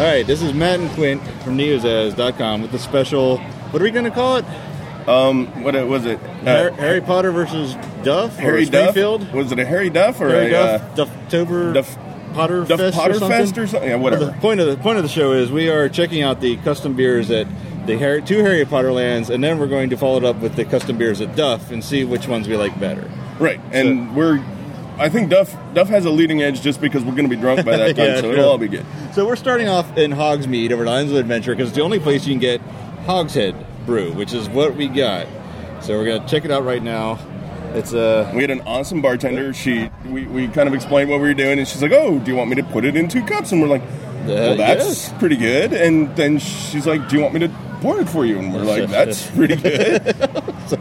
All right, this is Matt and Quint from neozaz.com with the special. What are we going to call it? Um, what was it? Har- Harry Potter versus Duff or Harry Duff? Springfield? Was it a Harry Duff or Harry a Duff, Dufftober, Duff- Potter Duff Fest Potter or something? Fest or something? Yeah, whatever. Well, the point of the point of the show is we are checking out the custom beers at the Harry, two Harry Potter lands, and then we're going to follow it up with the custom beers at Duff and see which ones we like better. right, and we're. I think Duff Duff has a leading edge just because we're going to be drunk by that time, Yeah, so true. it'll all be good. So we're starting off in Hogsmeade over at Islands of Adventure because it's the only place you can get Hogshead brew, which is what we got. So we're gonna check it out right now. It's uh, We had an awesome bartender. She we, we kind of explained what we were doing, and she's like, "Oh, do you want me to put it in two cups?" And we're like, "Well, that's yes. pretty good." And then she's like, "Do you want me to for you?" And we're like, "That's pretty good."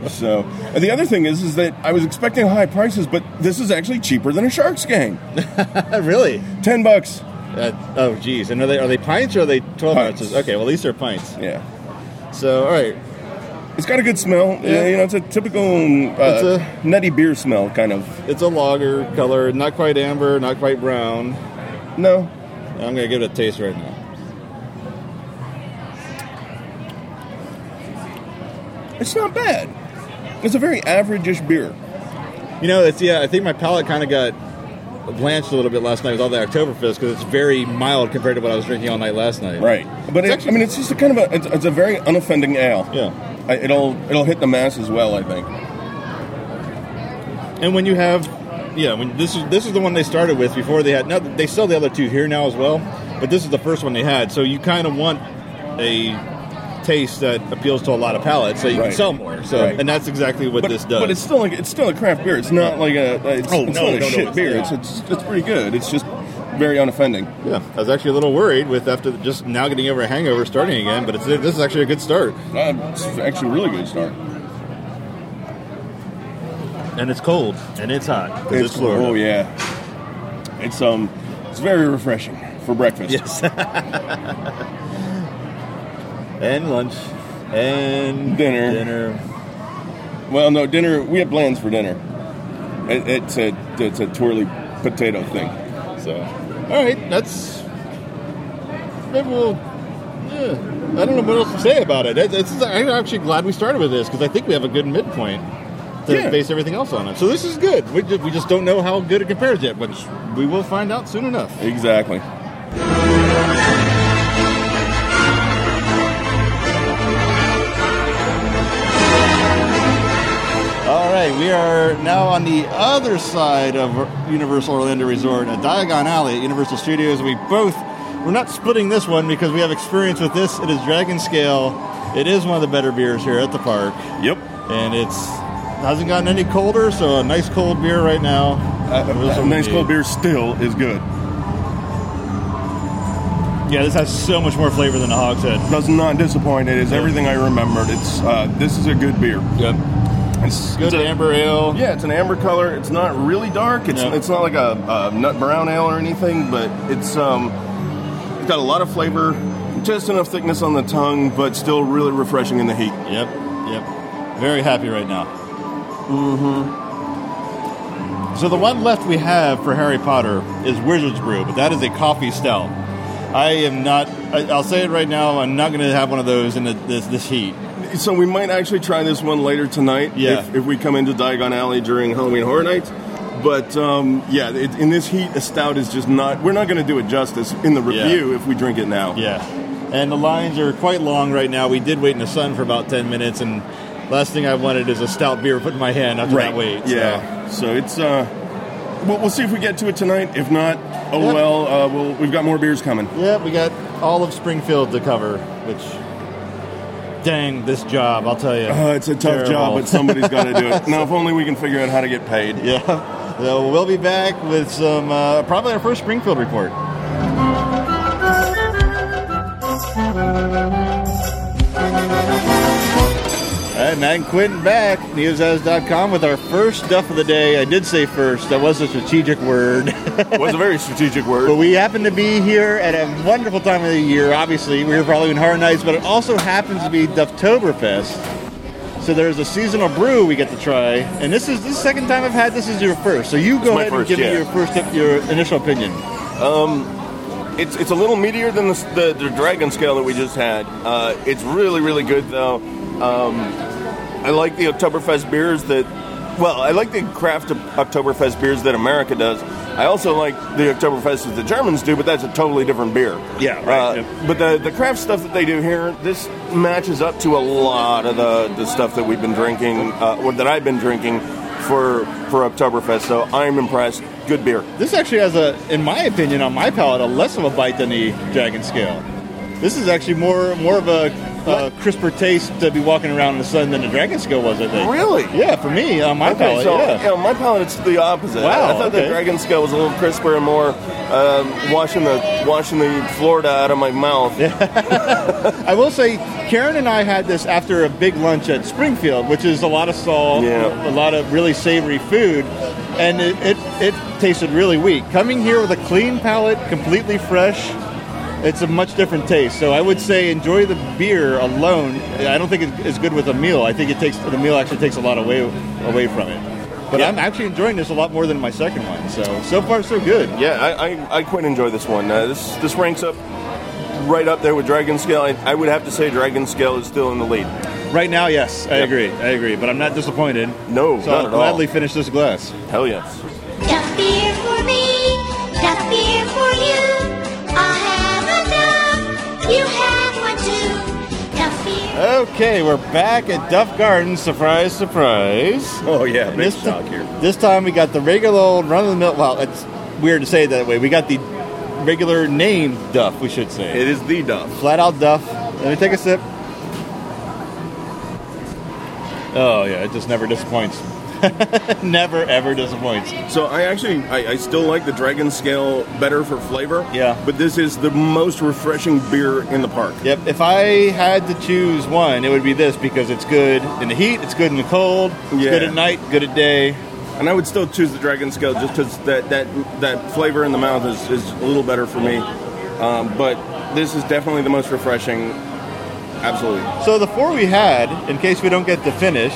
so, and the other thing is, is that I was expecting high prices, but this is actually cheaper than a Sharks gang. really. Ten bucks. Uh, oh, geez. And are they are they pints or are they twelve Pints. ounces? Okay, well these are pints. Yeah, So all right, it's got a good smell. Yeah. You know, it's a typical uh, It's a- nutty beer smell, kind of. it's a lager color, not quite amber, not quite brown. No, I'm gonna give it a taste right now. It's not bad. It's a very average-ish beer. You know, it's yeah. I think my palate kind of got blanched a little bit last night with all the Oktoberfest because it's very mild compared to what I was drinking all night last night. Right, but it, actually- I mean, it's just a kind of a it's, it's a very unoffending ale. Yeah. I, it'll it'll hit the mass as well. I think. And when you have, yeah, when this is this is the one they started with before they had. Now they sell the other two here now as well, but this is the first one they had. So you kind of want a taste that appeals to a lot of palates, so you can sell more. So, Right. and that's exactly what But, this does. but it's still like it's still a craft beer. It's not like a it's, Oh, it's no, not a no, no, shit it's- beer. It's, it's it's pretty good. It's just very unoffending. yeah, I was actually a little worried with after just now getting over a hangover starting again, but it's this is actually a good start. Uh, it's actually a really good start. And it's cold and it's hot. 'cause It's, Florida. oh yeah, it's um it's very refreshing for breakfast. Yes. and lunch and Dinner. Dinner. Well, no dinner. We have plans for dinner. It, it's a it's a twirly potato thing. So All right, that's maybe we'll. Yeah, I don't know what else to say about it. It- It's, I'm actually glad we started with this because I think we have a good midpoint to Yeah. base everything else on it. So this is good. We just, we just don't know how good it compares yet, but we will find out soon enough. exactly. We are now on the other side of Universal Orlando Resort at Diagon Alley at Universal Studios. We both we're not splitting this one because we have experience with this. It is Dragon Scale. It is one of the better beers here at the park, Yep. and it's hasn't gotten any colder, so a nice cold beer right now. Uh, a nice cold beer still is good. Yeah, this has so much more flavor than a Hogshead. Does not disappoint. It is everything I remembered. It's uh, this is a good beer. Yep, It's good it's a- amber ale. Yeah, it's an amber color. It's not really dark. It's No. it's not like a, a nut brown ale or anything, but it's um it's got a lot of flavor, just enough thickness on the tongue, but still really refreshing in the heat. Yep, yep. Very happy right now. Mm-hmm. So the one left we have for Harry Potter is Wizard's Brew, but that is a coffee stout. I am not. I, I'll say it right now. I'm not going to have one of those in the, this this heat. So we might actually try this one later tonight. Yeah. If, if we come into Diagon Alley during Halloween Horror Nights. But um, yeah, it, in this heat, a stout is just not. We're not going to do it justice in the Yeah. review if we drink it now. Yeah, and the lines are quite long right now. We did wait in the sun for about ten minutes, and last thing I wanted is a stout beer put in my hand after that wait. so- Yeah. So it's. Uh, we'll, we'll see if we get to it tonight. If not, oh Yep. well. Uh, we'll we've got more beers coming. Yeah, we got all of Springfield to cover, which. Dang, this job, I'll tell you. Uh, it's a tough Terrible. job, but somebody's got to do it. Now, if only we can figure out how to get paid. Yeah. So we'll be back with some, uh, probably our first Springfield report. Matt and Quentin back, neozaz.com with our first Duff of the day. I did say first, that was a strategic word. it was a very strategic word. but we happen to be here at a wonderful time of the year. Obviously, we're for Halloween Horror Nights, but it also happens to be Dufftoberfest. So there's a seasonal brew we get to try, and this is this the second time I've had this is your first. So you go ahead first, and give yeah. me your first your initial opinion. Um, it's it's a little meatier than the, the, the dragon scale that we just had. Uh, it's really really good though. Um, I like the Oktoberfest beers that. Well, I like the craft Oktoberfest beers that America does. I also like the Oktoberfest that the Germans do, but that's a totally different beer. Yeah, right, Uh, yeah. But the the craft stuff that they do here, this matches up to a lot of the, the stuff that we've been drinking, uh, or that I've been drinking for for Oktoberfest. So I'm impressed. Good beer. This actually has a, in my opinion, on my palate, a less of a bite than the Dragon Scale. This is actually more more of a, a crisper taste to be walking around in the sun than the Dragon Scale was. I think. Really? Yeah, for me, on my Okay, palate, so yeah. yeah, my palate it's the opposite. Wow, I, I thought okay. the dragon scale was a little crisper and more um, washing the washing the Florida out of my mouth. I will say, Karen and I had this after a big lunch at Springfield, which is a lot of salt, Yeah. a lot of really savory food, and it, it, it tasted really weak. Coming here with a clean palate, completely fresh, it's a much different taste. So I would say enjoy the beer alone. I don't think it's good with a meal. I think it takes the meal actually takes a lot away away from it. But Yeah. I'm actually enjoying this a lot more than my second one. So so far so good. Yeah, I, I, I quite enjoy this one. Uh, this this ranks up right up there with dragon scale. I, I would have to say dragon scale is still in the lead. Right now, yes, I Yep. agree. I agree. But I'm not disappointed. No, so not I'll at all. gladly finish this glass. Hell yes. You have one too. Okay, we're back at Duff Gardens. Surprise, surprise. Oh yeah, this, ti- this time we got the regular old run of the mill. Well, it's weird to say it that way. We got the regular name Duff, we should say. It is the Duff. Flat out Duff. Let me take a sip. Oh, yeah, it just never disappoints. never, ever disappoints. So I actually I, I still like the dragon scale better for flavor. Yeah. But this is the most refreshing beer in the park. Yep, if I had to choose one, it would be this because it's good in the heat, it's good in the cold, it's Yeah. good at night, good at day. And I would still choose the dragon scale just because that, that that flavor in the mouth is, is a little better for me. Um, but this is definitely the most refreshing. Absolutely. So the four we had, in case we don't get to finish,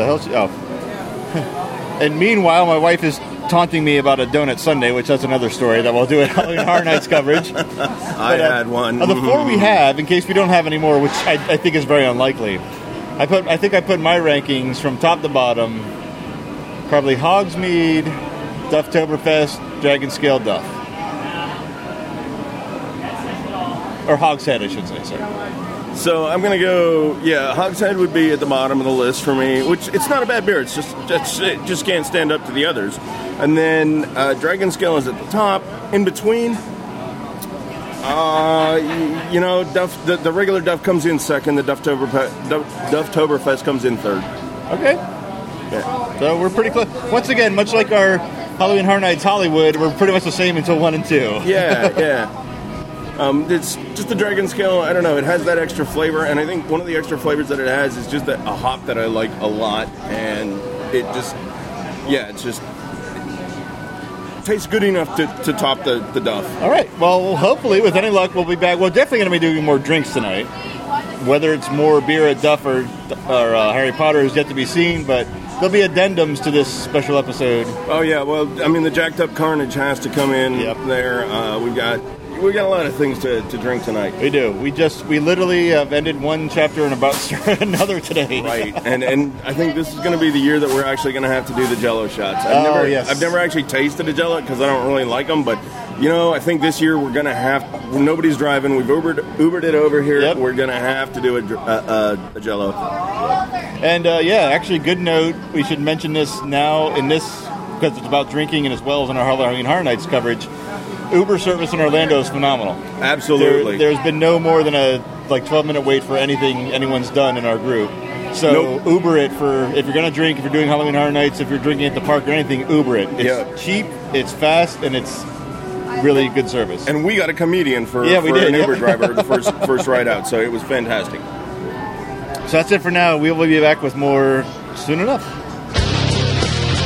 the hell? Oh, and meanwhile, my wife is taunting me about a donut Sunday, which that's another story that we'll do at Halloween Horror Nights coverage. I But, uh, had one. Of the four we have, in case we don't have any more, which I, I think is very unlikely, I put I think I put my rankings from top to bottom. Probably Hogsmeade, Dufftoberfest, Dragon Scale Duff, or Hogshead, I should say. Sorry. So I'm gonna go. Yeah, Hogshead would be at the bottom of the list for me. Which it's not a bad beer. It's just it just can't stand up to the others. And then uh, Dragon Scale is at the top. In between, uh, y- you know, Duff the, the regular Duff comes in second. The Dufftoberfest Duff, Dufftoberfest comes in third. Okay. Yeah. So we're pretty close. Once again, much like our Halloween Horror Nights Hollywood, we're pretty much the same until one and two. Yeah, yeah. Um, it's just the dragon scale. I don't know. It has that extra flavor, and I think one of the extra flavors that it has is just a, a hop that I like a lot, and it just, yeah, it's just tastes good enough to, to top the, the Duff. All right. Well, hopefully, with any luck, we'll be back. We're definitely going to be doing more drinks tonight. Whether it's more beer at Duff or, or uh, Harry Potter is yet to be seen, but there'll be addendums to this special episode. Oh yeah, well, I mean the jacked up carnage has to come in Yep. there. Uh, we've got we got a lot of things to, to drink tonight. We do. We just we literally have ended one chapter and about to start another today. Right, and and I think this is going to be the year that we're actually going to have to do the Jello shots. I've Oh, never, yes. I've never actually tasted a Jello because I don't really like them. But you know, I think this year we're going to have. Nobody's driving, we've Ubered Ubered it over here. Yep. We're going to have to do a, uh, a Jello. And uh, yeah, actually, good note. We should mention this now in this because it's about drinking and as well as in our Halloween Horror Nights coverage. Uber service in Orlando is phenomenal. Absolutely. there's been no more than a like 12 minute wait for anything anyone's done in our group. So Nope. Uber it for if you're gonna drink, if you're doing Halloween Horror Nights, if you're drinking at the park or anything, Uber it. It's Yeah. cheap, it's fast, and it's really good service. and we got a comedian for, Yeah, we did, an Uber driver the first first ride out, so it was fantastic. so that's it for now. We will be back with more soon enough.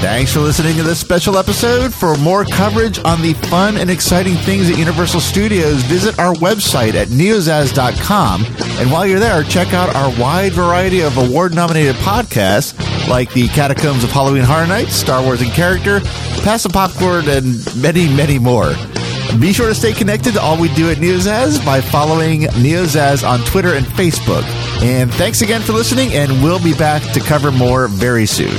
Thanks for listening to this special episode. For more coverage on the fun and exciting things at Universal Studios, visit our website at neozaz.com. And while you're there, check out our wide variety of award nominated podcasts like the Catacombs of Halloween Horror Nights, Star Wars in Character, Pass the Popcorn, and many, many more. Be sure to stay connected to all we do at Neozaz by following Neozaz on Twitter and Facebook. And thanks again for listening, and we'll be back to cover more very soon.